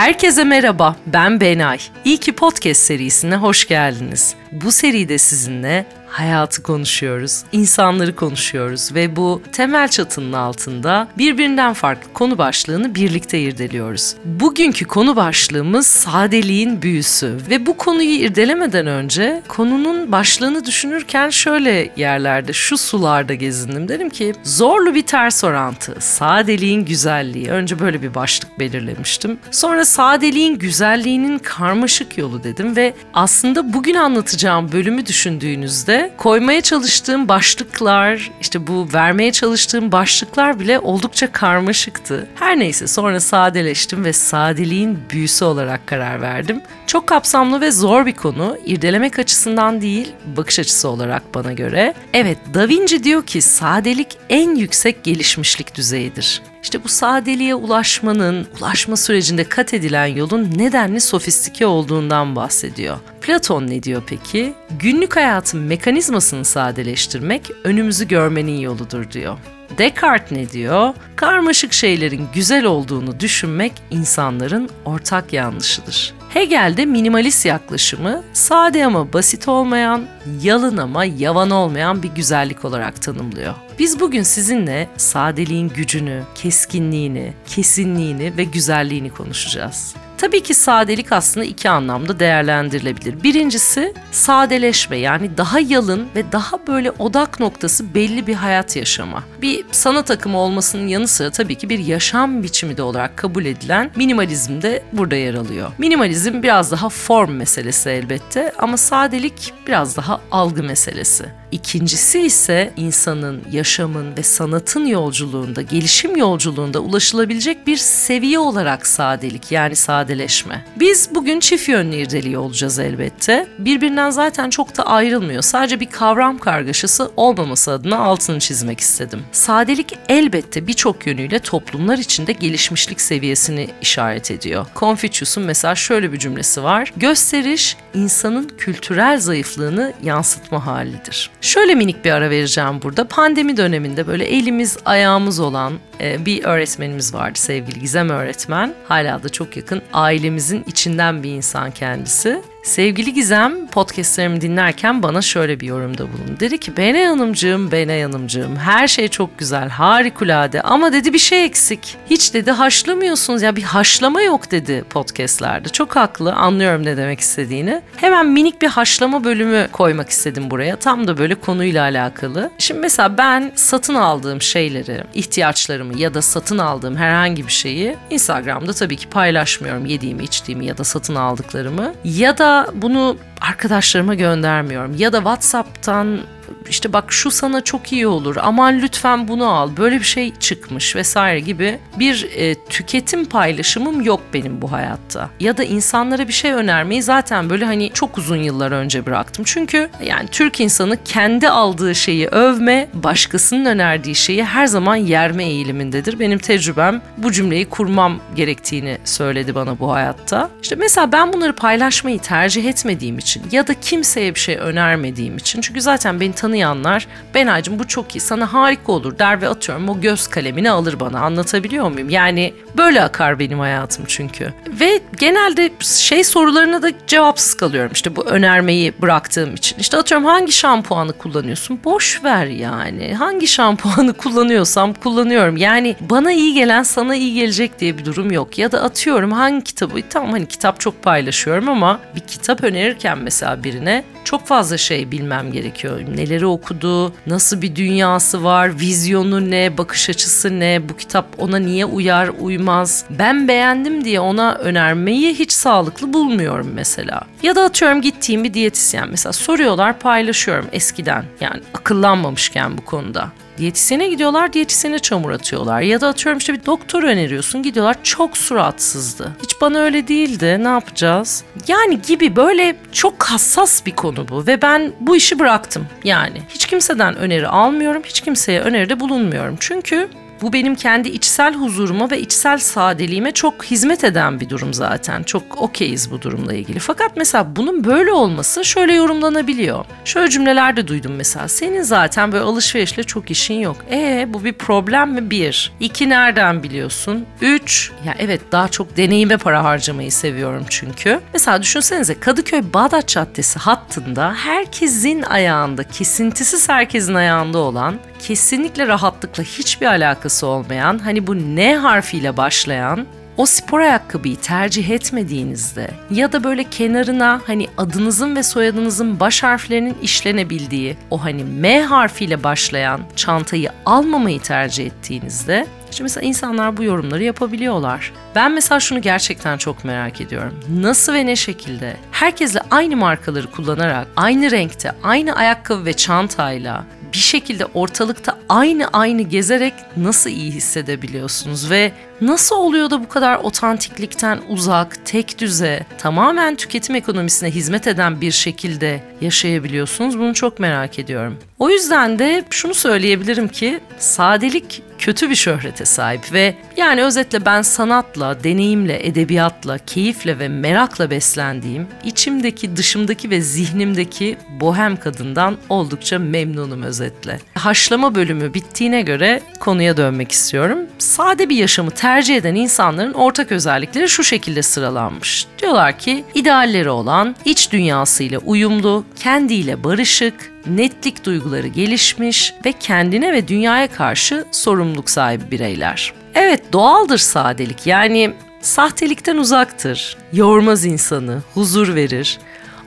Herkese merhaba, ben Benay. İyi ki Podcast serisine hoş geldiniz. Bu seride sizinle hayatı konuşuyoruz, insanları konuşuyoruz ve bu temel çatının altında birbirinden farklı konu başlığını birlikte irdeliyoruz. Bugünkü konu başlığımız sadeliğin büyüsü ve bu konuyu irdelemeden önce konunun başlığını düşünürken şöyle yerlerde, şu sularda gezindim. Dedim ki zorlu bir ters orantı, sadeliğin güzelliği. Önce böyle bir başlık belirlemiştim. Sonra sadeliğin güzelliğinin karmaşık yolu dedim ve aslında bugün anlatacağım bölümü düşündüğünüzde koymaya çalıştığım başlıklar, işte bu vermeye çalıştığım başlıklar bile oldukça karmaşıktı. Her neyse sonra sadeleştim ve sadeliğin büyüsü olarak karar verdim. Çok kapsamlı ve zor bir konu. İrdelemek açısından değil, bakış açısı olarak bana göre. Evet, Da Vinci diyor ki sadelik en yüksek gelişmişlik düzeyidir. İşte bu sadeliğe ulaşmanın, ulaşma sürecinde kat edilen yolun nedenli sofistike olduğundan bahsediyor. Platon ne diyor peki? Günlük hayatın mekanizmasını sadeleştirmek önümüzü görmenin yoludur diyor. Descartes ne diyor? Karmaşık şeylerin güzel olduğunu düşünmek insanların ortak yanlışıdır. Hegel de minimalist yaklaşımı sade ama basit olmayan, yalın ama yavan olmayan bir güzellik olarak tanımlıyor. Biz bugün sizinle sadeliğin gücünü, keskinliğini, kesinliğini ve güzelliğini konuşacağız. Tabii ki sadelik aslında iki anlamda değerlendirilebilir. Birincisi sadeleşme yani daha yalın ve daha böyle odak noktası belli bir hayat yaşama. Bir sanat akımı olmasının yanı sıra tabii ki bir yaşam biçimi de olarak kabul edilen minimalizm de burada yer alıyor. Minimalizm biraz daha form meselesi elbette ama sadelik biraz daha algı meselesi. İkincisi ise insanın, yaşamın ve sanatın yolculuğunda, gelişim yolculuğunda ulaşılabilecek bir seviye olarak sadelik yani sadeleşme. Biz bugün çift yönlü irdeliyor olacağız elbette. Birbirinden zaten çok da ayrılmıyor. Sadece bir kavram kargaşası olmaması adına altını çizmek istedim. Sadelik elbette birçok yönüyle toplumlar içinde gelişmişlik seviyesini işaret ediyor. Confucius'un mesela şöyle bir cümlesi var. Gösteriş insanın kültürel zayıflığını yansıtma halidir. Şöyle minik bir ara vereceğim burada. Pandemi döneminde böyle elimiz ayağımız olan e, bir öğretmenimiz vardı sevgili Gizem öğretmen. Hala da çok yakın ailemizin içinden bir insan kendisi. Sevgili Gizem podcastlerimi dinlerken bana şöyle bir yorumda bulundu. Dedi ki Benay Hanımcığım, Benay Hanımcığım her şey çok güzel, harikulade ama dedi bir şey eksik. Hiç dedi haşlamıyorsunuz ya bir haşlama yok dedi podcastlerde. Çok haklı anlıyorum ne demek istediğini. Hemen minik bir haşlama bölümü koymak istedim buraya. Tam da böyle konuyla alakalı. Şimdi mesela ben satın aldığım şeyleri, ihtiyaçlarımı ya da satın aldığım herhangi bir şeyi Instagram'da tabii ki paylaşmıyorum. Yediğimi, içtiğimi ya da satın aldıklarımı. Ya da bunu arkadaşlarıma göndermiyorum. Ya da WhatsApp'tan işte bak şu sana çok iyi olur aman lütfen bunu al böyle bir şey çıkmış vesaire gibi bir e, tüketim paylaşımım yok benim bu hayatta. Ya da insanlara bir şey önermeyi zaten böyle hani çok uzun yıllar önce bıraktım. Çünkü yani Türk insanı kendi aldığı şeyi övme, başkasının önerdiği şeyi her zaman yerme eğilimindedir. Benim tecrübem bu cümleyi kurmam gerektiğini söyledi bana bu hayatta. İşte mesela ben bunları paylaşmayı tercih etmediğim için ya da kimseye bir şey önermediğim için çünkü zaten beni tanıyanlar Benaycığım bu çok iyi sana harika olur der ve atıyorum o göz kalemini alır bana anlatabiliyor muyum? Yani böyle akar benim hayatım çünkü. Ve genelde şey sorularına da cevapsız kalıyorum işte bu önermeyi bıraktığım için. İşte atıyorum hangi şampuanı kullanıyorsun? Boş ver yani. Hangi şampuanı kullanıyorsam kullanıyorum. Yani bana iyi gelen sana iyi gelecek diye bir durum yok. Ya da atıyorum hangi kitabı tamam hani kitap çok paylaşıyorum ama bir kitap önerirken mesela birine çok fazla şey bilmem gerekiyor. Neleri okudu, nasıl bir dünyası var, vizyonu ne, bakış açısı ne, bu kitap ona niye uyar, uymaz. Ben beğendim diye ona önermeyi hiç sağlıklı bulmuyorum mesela. Ya da atıyorum gittiğim bir diyetisyen mesela soruyorlar paylaşıyorum eskiden. Yani akıllanmamışken bu konuda. Diyetisyene gidiyorlar, diyetisyene çamur atıyorlar. Ya da atıyorum işte bir doktor öneriyorsun, gidiyorlar çok suratsızdı. Hiç bana öyle değildi, ne yapacağız? Yani gibi böyle çok hassas bir konu bu ve ben bu işi bıraktım. Yani hiç kimseden öneri almıyorum, hiç kimseye öneride bulunmuyorum. Çünkü Bu benim kendi içsel huzuruma ve içsel sadeliğime çok hizmet eden bir durum zaten. Çok okeyiz bu durumla ilgili. Fakat mesela bunun böyle olması şöyle yorumlanabiliyor. Şöyle cümleler de duydum mesela. Senin zaten böyle alışverişle çok işin yok. E bu bir problem mi? Bir. İki nereden biliyorsun? Üç. Ya evet daha çok deneyime para harcamayı seviyorum çünkü. Mesela düşünsenize Kadıköy Bağdat Caddesi hattında herkesin ayağında, kesintisiz herkesin ayağında olan kesinlikle rahatlıkla hiçbir alakası olmayan, hani bu N harfiyle başlayan o spor ayakkabıyı tercih etmediğinizde ya da böyle kenarına hani adınızın ve soyadınızın baş harflerinin işlenebildiği o hani M harfiyle başlayan çantayı almamayı tercih ettiğinizde işte mesela insanlar bu yorumları yapabiliyorlar. Ben mesela şunu gerçekten çok merak ediyorum. Nasıl ve ne şekilde herkesle aynı markaları kullanarak, aynı renkte, aynı ayakkabı ve çantayla bir şekilde ortalıkta aynı aynı gezerek nasıl iyi hissedebiliyorsunuz? Ve nasıl oluyor da bu kadar otantiklikten uzak, tek düze, tamamen tüketim ekonomisine hizmet eden bir şekilde yaşayabiliyorsunuz? Bunu çok merak ediyorum. O yüzden de şunu söyleyebilirim ki sadelik kötü bir şöhrete sahip ve yani özetle ben sanatla, deneyimle, edebiyatla, keyifle ve merakla beslendiğim, içimdeki, dışımdaki ve zihnimdeki bohem kadından oldukça memnunum özetle. Haşlama bölümü bittiğine göre konuya dönmek istiyorum. Sade bir yaşamı tercih eden insanların ortak özellikleri şu şekilde sıralanmış. Diyorlar ki idealleri olan, iç dünyasıyla uyumlu, kendiyle barışık, netlik duyguları gelişmiş ve kendine ve dünyaya karşı sorumluluk sahibi bireyler. Evet doğaldır sadelik yani sahtelikten uzaktır, yormaz insanı, huzur verir.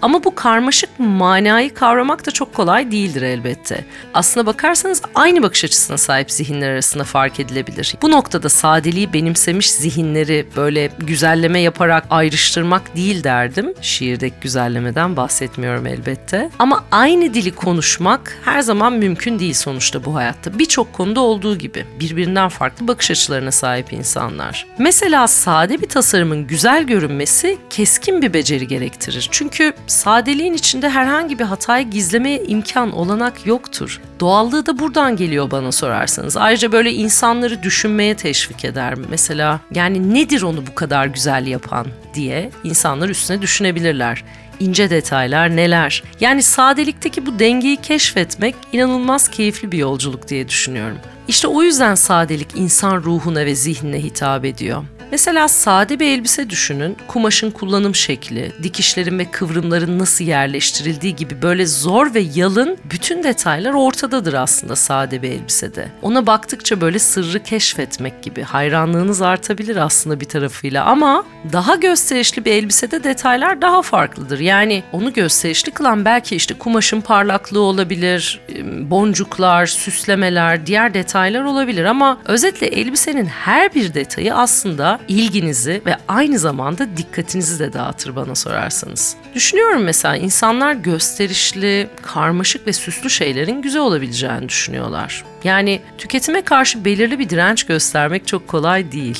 Ama bu karmaşık manayı kavramak da çok kolay değildir elbette. Aslına bakarsanız aynı bakış açısına sahip zihinler arasında fark edilebilir. Bu noktada sadeliği benimsemiş zihinleri böyle güzelleme yaparak ayrıştırmak değil derdim. Şiirdeki güzellemeden bahsetmiyorum elbette. Ama aynı dili konuşmak her zaman mümkün değil sonuçta bu hayatta. Birçok konuda olduğu gibi birbirinden farklı bakış açılarına sahip insanlar. Mesela sade bir tasarımın güzel görünmesi keskin bir beceri gerektirir. Çünkü sadeliğin içinde herhangi bir hatayı gizlemeye imkan, olanak yoktur. Doğallığı da buradan geliyor bana sorarsanız. Ayrıca böyle insanları düşünmeye teşvik eder. Mesela yani nedir onu bu kadar güzel yapan diye insanlar üstüne düşünebilirler ince detaylar neler. Yani sadelikteki bu dengeyi keşfetmek inanılmaz keyifli bir yolculuk diye düşünüyorum. İşte o yüzden sadelik insan ruhuna ve zihnine hitap ediyor. Mesela sade bir elbise düşünün. Kumaşın kullanım şekli, dikişlerin ve kıvrımların nasıl yerleştirildiği gibi böyle zor ve yalın bütün detaylar ortadadır aslında sade bir elbisede. Ona baktıkça böyle sırrı keşfetmek gibi hayranlığınız artabilir aslında bir tarafıyla ama daha gösterişli bir elbisede detaylar daha farklıdır. Yani onu gösterişli kılan belki işte kumaşın parlaklığı olabilir, boncuklar, süslemeler, diğer detaylar olabilir ama özetle elbisenin her bir detayı aslında ilginizi ve aynı zamanda dikkatinizi de dağıtır bana sorarsanız. Düşünüyorum mesela insanlar gösterişli, karmaşık ve süslü şeylerin güzel olabileceğini düşünüyorlar. Yani tüketime karşı belirli bir direnç göstermek çok kolay değil.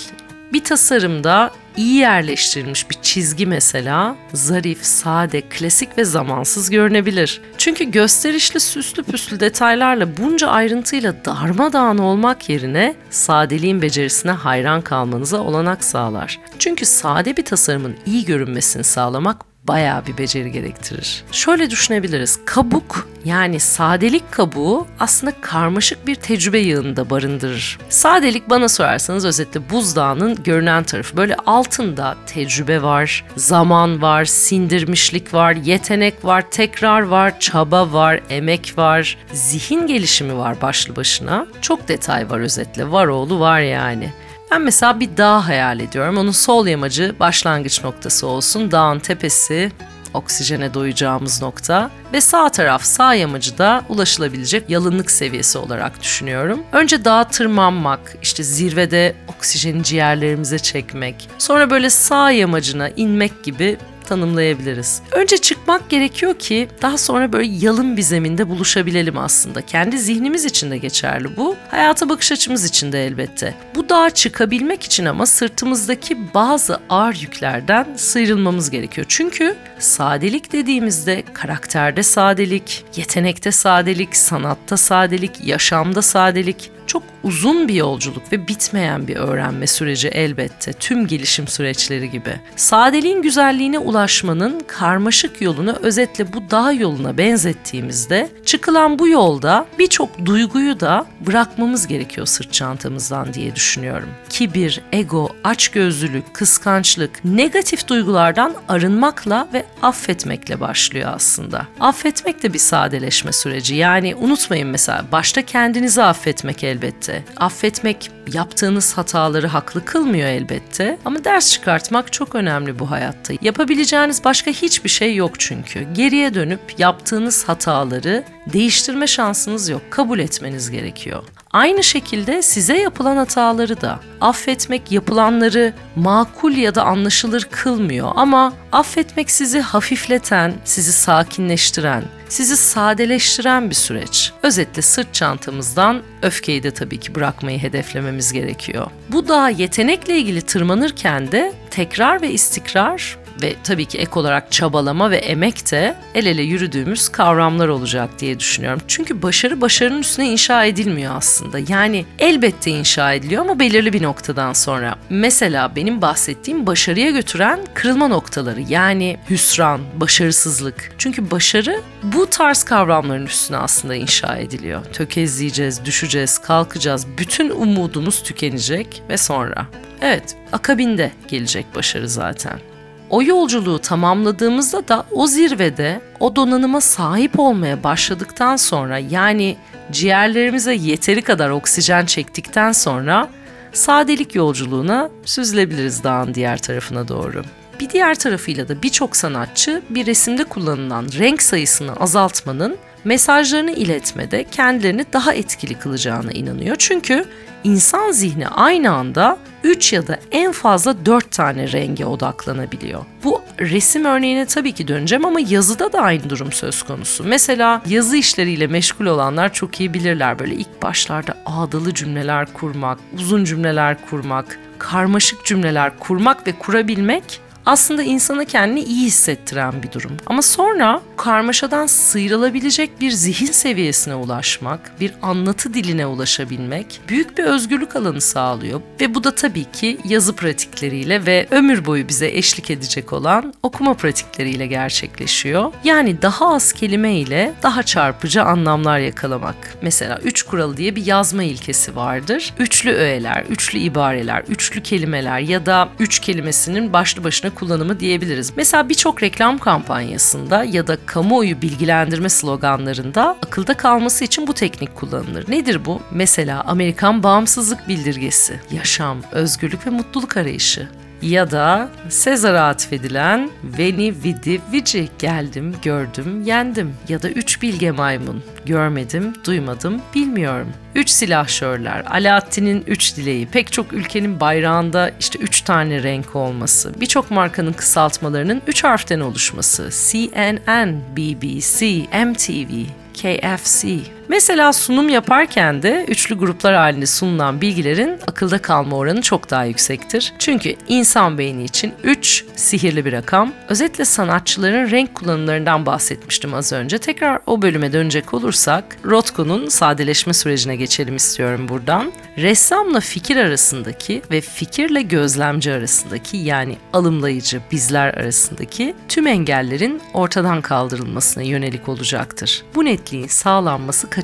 Bir tasarımda iyi yerleştirilmiş bir çizgi mesela zarif, sade, klasik ve zamansız görünebilir. Çünkü gösterişli süslü püslü detaylarla bunca ayrıntıyla darmadağın olmak yerine sadeliğin becerisine hayran kalmanıza olanak sağlar. Çünkü sade bir tasarımın iyi görünmesini sağlamak bayağı bir beceri gerektirir. Şöyle düşünebiliriz. Kabuk yani sadelik kabuğu aslında karmaşık bir tecrübe yığında barındırır. Sadelik bana sorarsanız özetle buzdağının görünen tarafı. Böyle altında tecrübe var, zaman var, sindirmişlik var, yetenek var, tekrar var, çaba var, emek var, zihin gelişimi var başlı başına. Çok detay var özetle. Var oğlu var yani. Ben mesela bir dağ hayal ediyorum. Onun sol yamacı başlangıç noktası olsun. Dağın tepesi oksijene doyacağımız nokta ve sağ taraf sağ yamacı da ulaşılabilecek yalınlık seviyesi olarak düşünüyorum. Önce dağa tırmanmak, işte zirvede oksijeni ciğerlerimize çekmek, sonra böyle sağ yamacına inmek gibi tanımlayabiliriz. Önce çıkmak gerekiyor ki daha sonra böyle yalın bir zeminde buluşabilelim aslında. Kendi zihnimiz için de geçerli bu. Hayata bakış açımız için de elbette. Bu dağa çıkabilmek için ama sırtımızdaki bazı ağır yüklerden sıyrılmamız gerekiyor. Çünkü sadelik dediğimizde karakterde sadelik, yetenekte sadelik, sanatta sadelik, yaşamda sadelik çok uzun bir yolculuk ve bitmeyen bir öğrenme süreci elbette tüm gelişim süreçleri gibi. Sadeliğin güzelliğine ulaşmanın karmaşık yolunu özetle bu dağ yoluna benzettiğimizde çıkılan bu yolda birçok duyguyu da bırakmamız gerekiyor sırt çantamızdan diye düşünüyorum. Kibir, ego, açgözlülük, kıskançlık, negatif duygulardan arınmakla ve affetmekle başlıyor aslında. Affetmek de bir sadeleşme süreci. Yani unutmayın mesela başta kendinizi affetmek elbette. Affetmek yaptığınız hataları haklı kılmıyor elbette ama ders çıkartmak çok önemli bu hayatta. Yapabileceğiniz başka hiçbir şey yok çünkü. Geriye dönüp yaptığınız hataları değiştirme şansınız yok. Kabul etmeniz gerekiyor. Aynı şekilde size yapılan hataları da affetmek yapılanları makul ya da anlaşılır kılmıyor ama affetmek sizi hafifleten, sizi sakinleştiren, sizi sadeleştiren bir süreç. Özetle sırt çantamızdan öfkeyi de tabii ki bırakmayı hedeflememiz gerekiyor. Bu da yetenekle ilgili tırmanırken de tekrar ve istikrar ve tabii ki ek olarak çabalama ve emek de el ele yürüdüğümüz kavramlar olacak diye düşünüyorum. Çünkü başarı başarının üstüne inşa edilmiyor aslında. Yani elbette inşa ediliyor ama belirli bir noktadan sonra. Mesela benim bahsettiğim başarıya götüren kırılma noktaları yani hüsran, başarısızlık. Çünkü başarı bu tarz kavramların üstüne aslında inşa ediliyor. Tökezleyeceğiz, düşeceğiz, kalkacağız. Bütün umudumuz tükenecek ve sonra. Evet, akabinde gelecek başarı zaten. O yolculuğu tamamladığımızda da o zirvede o donanıma sahip olmaya başladıktan sonra yani ciğerlerimize yeteri kadar oksijen çektikten sonra sadelik yolculuğuna süzülebiliriz dağın diğer tarafına doğru. Bir diğer tarafıyla da birçok sanatçı bir resimde kullanılan renk sayısını azaltmanın mesajlarını iletmede kendilerini daha etkili kılacağına inanıyor. Çünkü insan zihni aynı anda 3 ya da en fazla 4 tane renge odaklanabiliyor. Bu resim örneğine tabii ki döneceğim ama yazıda da aynı durum söz konusu. Mesela yazı işleriyle meşgul olanlar çok iyi bilirler böyle ilk başlarda ağdalı cümleler kurmak, uzun cümleler kurmak, karmaşık cümleler kurmak ve kurabilmek aslında insana kendini iyi hissettiren bir durum. Ama sonra karmaşadan sıyrılabilecek bir zihin seviyesine ulaşmak, bir anlatı diline ulaşabilmek büyük bir özgürlük alanı sağlıyor. Ve bu da tabii ki yazı pratikleriyle ve ömür boyu bize eşlik edecek olan okuma pratikleriyle gerçekleşiyor. Yani daha az kelime ile daha çarpıcı anlamlar yakalamak. Mesela üç kuralı diye bir yazma ilkesi vardır. Üçlü öğeler, üçlü ibareler, üçlü kelimeler ya da üç kelimesinin başlı başına kullanımı diyebiliriz. Mesela birçok reklam kampanyasında ya da kamuoyu bilgilendirme sloganlarında akılda kalması için bu teknik kullanılır. Nedir bu? Mesela Amerikan bağımsızlık bildirgesi, yaşam, özgürlük ve mutluluk arayışı ya da Sezar'a atfedilen Veni Vidi Vici geldim, gördüm, yendim ya da üç bilge maymun görmedim, duymadım, bilmiyorum. Üç silahşörler, Alaaddin'in üç dileği, pek çok ülkenin bayrağında işte üç tane renk olması, birçok markanın kısaltmalarının üç harften oluşması, CNN, BBC, MTV, KFC. Mesela sunum yaparken de üçlü gruplar halinde sunulan bilgilerin akılda kalma oranı çok daha yüksektir. Çünkü insan beyni için 3 sihirli bir rakam. Özetle sanatçıların renk kullanımlarından bahsetmiştim az önce. Tekrar o bölüme dönecek olursak Rothko'nun sadeleşme sürecine geçelim istiyorum buradan. Ressamla fikir arasındaki ve fikirle gözlemci arasındaki yani alımlayıcı bizler arasındaki tüm engellerin ortadan kaldırılmasına yönelik olacaktır. Bu netliğin sağlanması kaçınılmaz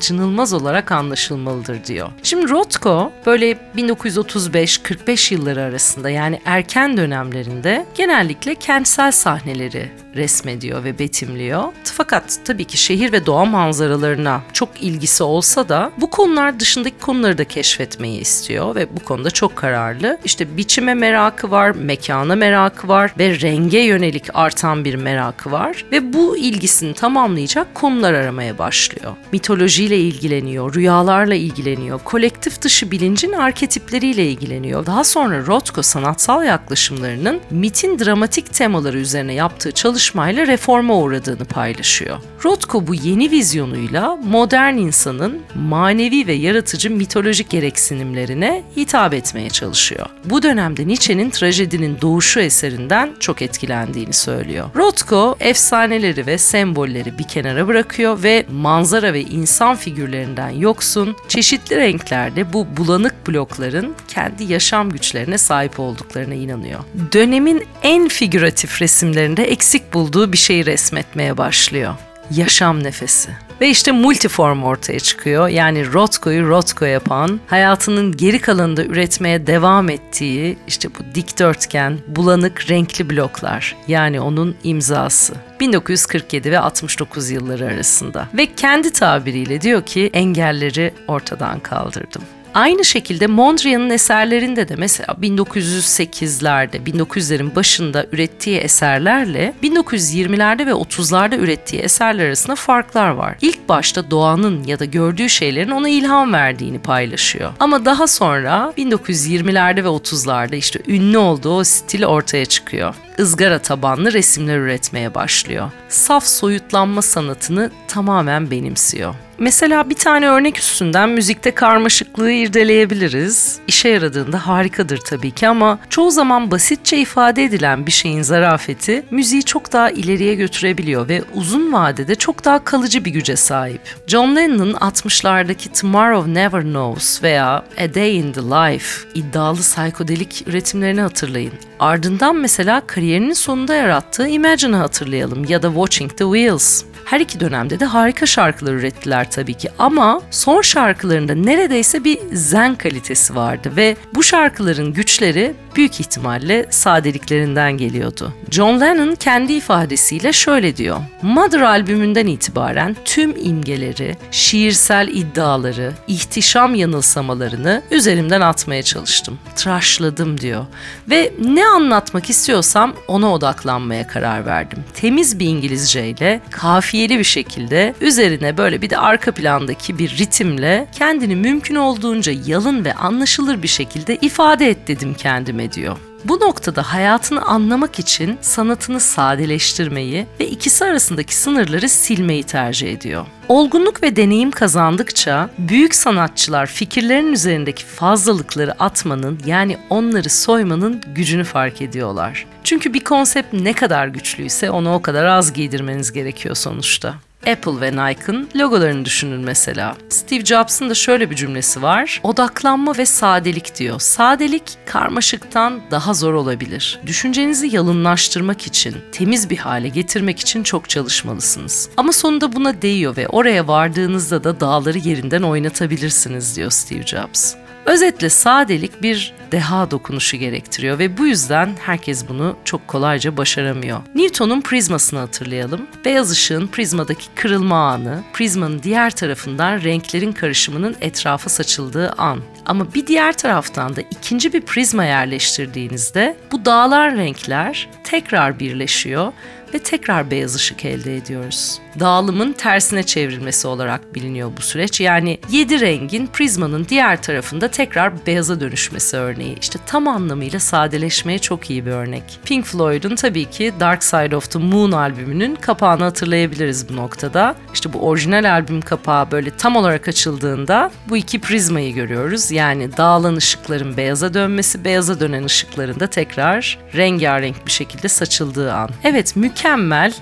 olarak anlaşılmalıdır diyor. Şimdi Rothko böyle 1935-45 yılları arasında yani erken dönemlerinde genellikle kentsel sahneleri resmediyor ve betimliyor. Fakat tabii ki şehir ve doğa manzaralarına çok ilgisi olsa da bu konular dışındaki konuları da keşfetmeyi istiyor ve bu konuda çok kararlı. İşte biçime merakı var, mekana merakı var ve renge yönelik artan bir merakı var ve bu ilgisini tamamlayacak konular aramaya başlıyor. Mitolojiyle ilgileniyor, rüyalarla ilgileniyor, kolektif dışı bilincin arketipleriyle ilgileniyor. Daha sonra Rothko sanatsal yaklaşımlarının mitin dramatik temaları üzerine yaptığı çalışmalar çalışmayla reforma uğradığını paylaşıyor. Rothko bu yeni vizyonuyla modern insanın manevi ve yaratıcı mitolojik gereksinimlerine hitap etmeye çalışıyor. Bu dönemde Nietzsche'nin trajedinin doğuşu eserinden çok etkilendiğini söylüyor. Rothko efsaneleri ve sembolleri bir kenara bırakıyor ve manzara ve insan figürlerinden yoksun, çeşitli renklerde bu bulanık blokların kendi yaşam güçlerine sahip olduklarına inanıyor. Dönemin en figüratif resimlerinde eksik bulduğu bir şeyi resmetmeye başlıyor yaşam nefesi. Ve işte multiform ortaya çıkıyor. Yani Rothko'yu Rothko yapan, hayatının geri kalanında üretmeye devam ettiği işte bu dikdörtgen, bulanık renkli bloklar. Yani onun imzası. 1947 ve 69 yılları arasında. Ve kendi tabiriyle diyor ki engelleri ortadan kaldırdım. Aynı şekilde Mondrian'ın eserlerinde de mesela 1908'lerde, 1900'lerin başında ürettiği eserlerle 1920'lerde ve 30'larda ürettiği eserler arasında farklar var. İlk başta doğanın ya da gördüğü şeylerin ona ilham verdiğini paylaşıyor. Ama daha sonra 1920'lerde ve 30'larda işte ünlü olduğu o stil ortaya çıkıyor ızgara tabanlı resimler üretmeye başlıyor. Saf soyutlanma sanatını tamamen benimsiyor. Mesela bir tane örnek üstünden müzikte karmaşıklığı irdeleyebiliriz. İşe yaradığında harikadır tabii ki ama çoğu zaman basitçe ifade edilen bir şeyin zarafeti müziği çok daha ileriye götürebiliyor ve uzun vadede çok daha kalıcı bir güce sahip. John Lennon'ın 60'lardaki Tomorrow Never Knows veya A Day in the Life iddialı psikodelik üretimlerini hatırlayın. Ardından mesela kariyerinin sonunda yarattığı Imagine'ı hatırlayalım ya da Watching the Wheels. Her iki dönemde de harika şarkılar ürettiler tabii ki ama son şarkılarında neredeyse bir zen kalitesi vardı ve bu şarkıların güçleri büyük ihtimalle sadeliklerinden geliyordu. John Lennon kendi ifadesiyle şöyle diyor. Mother albümünden itibaren tüm imgeleri, şiirsel iddiaları, ihtişam yanılsamalarını üzerimden atmaya çalıştım. Tıraşladım diyor. Ve ne anlatmak istiyorsam ona odaklanmaya karar verdim. Temiz bir İngilizceyle, kafiyeli bir şekilde üzerine böyle bir de arka plandaki bir ritimle kendini mümkün olduğunca yalın ve anlaşılır bir şekilde ifade et dedim kendime diyor. Bu noktada hayatını anlamak için sanatını sadeleştirmeyi ve ikisi arasındaki sınırları silmeyi tercih ediyor. Olgunluk ve deneyim kazandıkça büyük sanatçılar fikirlerin üzerindeki fazlalıkları atmanın yani onları soymanın gücünü fark ediyorlar. Çünkü bir konsept ne kadar güçlüyse onu o kadar az giydirmeniz gerekiyor sonuçta. Apple ve Nike'ın logolarını düşünün mesela. Steve Jobs'ın da şöyle bir cümlesi var. Odaklanma ve sadelik diyor. Sadelik karmaşıktan daha zor olabilir. Düşüncenizi yalınlaştırmak için, temiz bir hale getirmek için çok çalışmalısınız. Ama sonunda buna değiyor ve oraya vardığınızda da dağları yerinden oynatabilirsiniz diyor Steve Jobs. Özetle sadelik bir deha dokunuşu gerektiriyor ve bu yüzden herkes bunu çok kolayca başaramıyor. Newton'un prizmasını hatırlayalım. Beyaz ışığın prizmadaki kırılma anı, prizmanın diğer tarafından renklerin karışımının etrafa saçıldığı an. Ama bir diğer taraftan da ikinci bir prizma yerleştirdiğinizde bu dağılan renkler tekrar birleşiyor ve tekrar beyaz ışık elde ediyoruz. Dağılımın tersine çevrilmesi olarak biliniyor bu süreç. Yani yedi rengin prizmanın diğer tarafında tekrar beyaza dönüşmesi örneği. İşte tam anlamıyla sadeleşmeye çok iyi bir örnek. Pink Floyd'un tabii ki Dark Side of the Moon albümünün kapağını hatırlayabiliriz bu noktada. İşte bu orijinal albüm kapağı böyle tam olarak açıldığında bu iki prizmayı görüyoruz. Yani dağılan ışıkların beyaza dönmesi, beyaza dönen ışıkların da tekrar rengarenk bir şekilde saçıldığı an. Evet mükemmel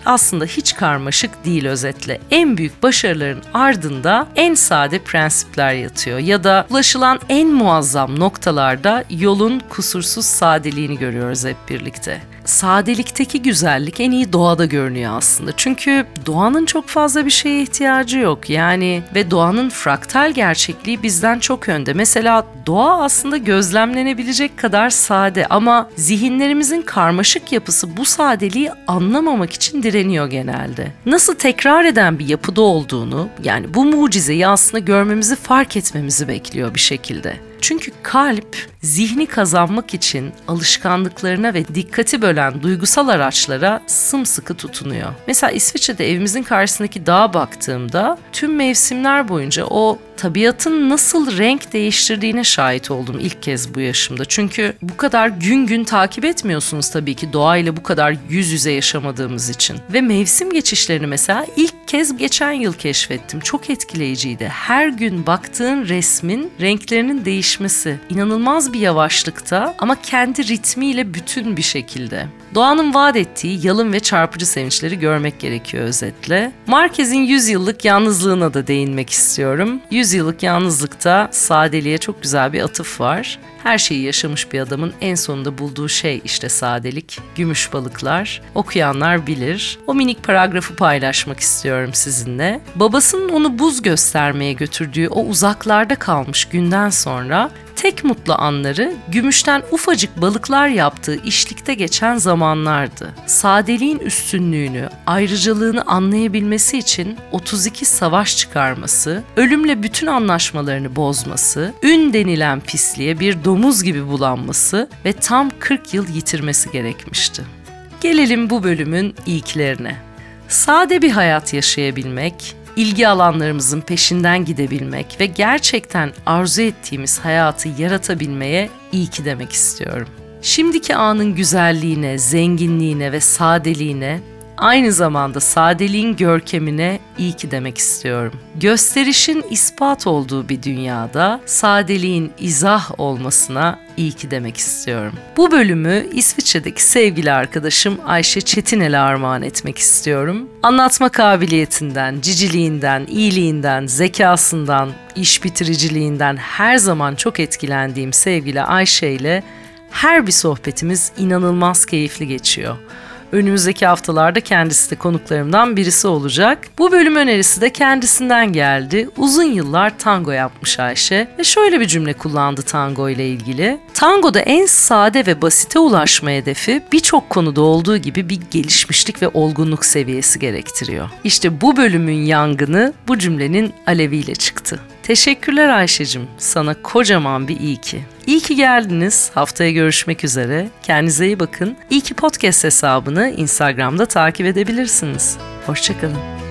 aslında hiç karmaşık değil özetle. En büyük başarıların ardında en sade prensipler yatıyor ya da ulaşılan en muazzam noktalarda yolun kusursuz sadeliğini görüyoruz hep birlikte sadelikteki güzellik en iyi doğada görünüyor aslında. Çünkü doğanın çok fazla bir şeye ihtiyacı yok. Yani ve doğanın fraktal gerçekliği bizden çok önde. Mesela doğa aslında gözlemlenebilecek kadar sade ama zihinlerimizin karmaşık yapısı bu sadeliği anlamamak için direniyor genelde. Nasıl tekrar eden bir yapıda olduğunu yani bu mucizeyi aslında görmemizi fark etmemizi bekliyor bir şekilde. Çünkü kalp zihni kazanmak için alışkanlıklarına ve dikkati bölen duygusal araçlara sımsıkı tutunuyor. Mesela İsviçre'de evimizin karşısındaki dağa baktığımda tüm mevsimler boyunca o tabiatın nasıl renk değiştirdiğine şahit oldum ilk kez bu yaşımda. Çünkü bu kadar gün gün takip etmiyorsunuz tabii ki doğayla bu kadar yüz yüze yaşamadığımız için. Ve mevsim geçişlerini mesela ilk kez geçen yıl keşfettim. Çok etkileyiciydi. Her gün baktığın resmin renklerinin değişmesi inanılmaz bir yavaşlıkta ama kendi ritmiyle bütün bir şekilde. Doğanın vaat ettiği yalın ve çarpıcı sevinçleri görmek gerekiyor özetle. Marquez'in 100 yıllık yalnızlığına da değinmek istiyorum. 100 yıllık yalnızlıkta sadeliğe çok güzel bir atıf var. Her şeyi yaşamış bir adamın en sonunda bulduğu şey işte sadelik, gümüş balıklar. Okuyanlar bilir. O minik paragrafı paylaşmak istiyorum sizinle. Babasının onu buz göstermeye götürdüğü o uzaklarda kalmış günden sonra tek mutlu anları gümüşten ufacık balıklar yaptığı işlikte geçen zamanlardı. Sadeliğin üstünlüğünü, ayrıcalığını anlayabilmesi için 32 savaş çıkarması, ölümle bütün anlaşmalarını bozması, ün denilen pisliğe bir domuz gibi bulanması ve tam 40 yıl yitirmesi gerekmişti. Gelelim bu bölümün ilklerine. Sade bir hayat yaşayabilmek, ilgi alanlarımızın peşinden gidebilmek ve gerçekten arzu ettiğimiz hayatı yaratabilmeye iyi ki demek istiyorum. Şimdiki anın güzelliğine, zenginliğine ve sadeliğine aynı zamanda sadeliğin görkemine iyi ki demek istiyorum. Gösterişin ispat olduğu bir dünyada sadeliğin izah olmasına iyi ki demek istiyorum. Bu bölümü İsviçre'deki sevgili arkadaşım Ayşe Çetinel'e armağan etmek istiyorum. Anlatma kabiliyetinden, ciciliğinden, iyiliğinden, zekasından, iş bitiriciliğinden her zaman çok etkilendiğim sevgili Ayşe ile her bir sohbetimiz inanılmaz keyifli geçiyor. Önümüzdeki haftalarda kendisi de konuklarımdan birisi olacak. Bu bölüm önerisi de kendisinden geldi. Uzun yıllar tango yapmış Ayşe ve şöyle bir cümle kullandı tango ile ilgili. Tangoda en sade ve basite ulaşma hedefi birçok konuda olduğu gibi bir gelişmişlik ve olgunluk seviyesi gerektiriyor. İşte bu bölümün yangını bu cümlenin aleviyle çıktı. Teşekkürler Ayşe'cim. Sana kocaman bir iyi ki. İyi ki geldiniz. Haftaya görüşmek üzere. Kendinize iyi bakın. İyi ki podcast hesabını Instagram'da takip edebilirsiniz. Hoşçakalın.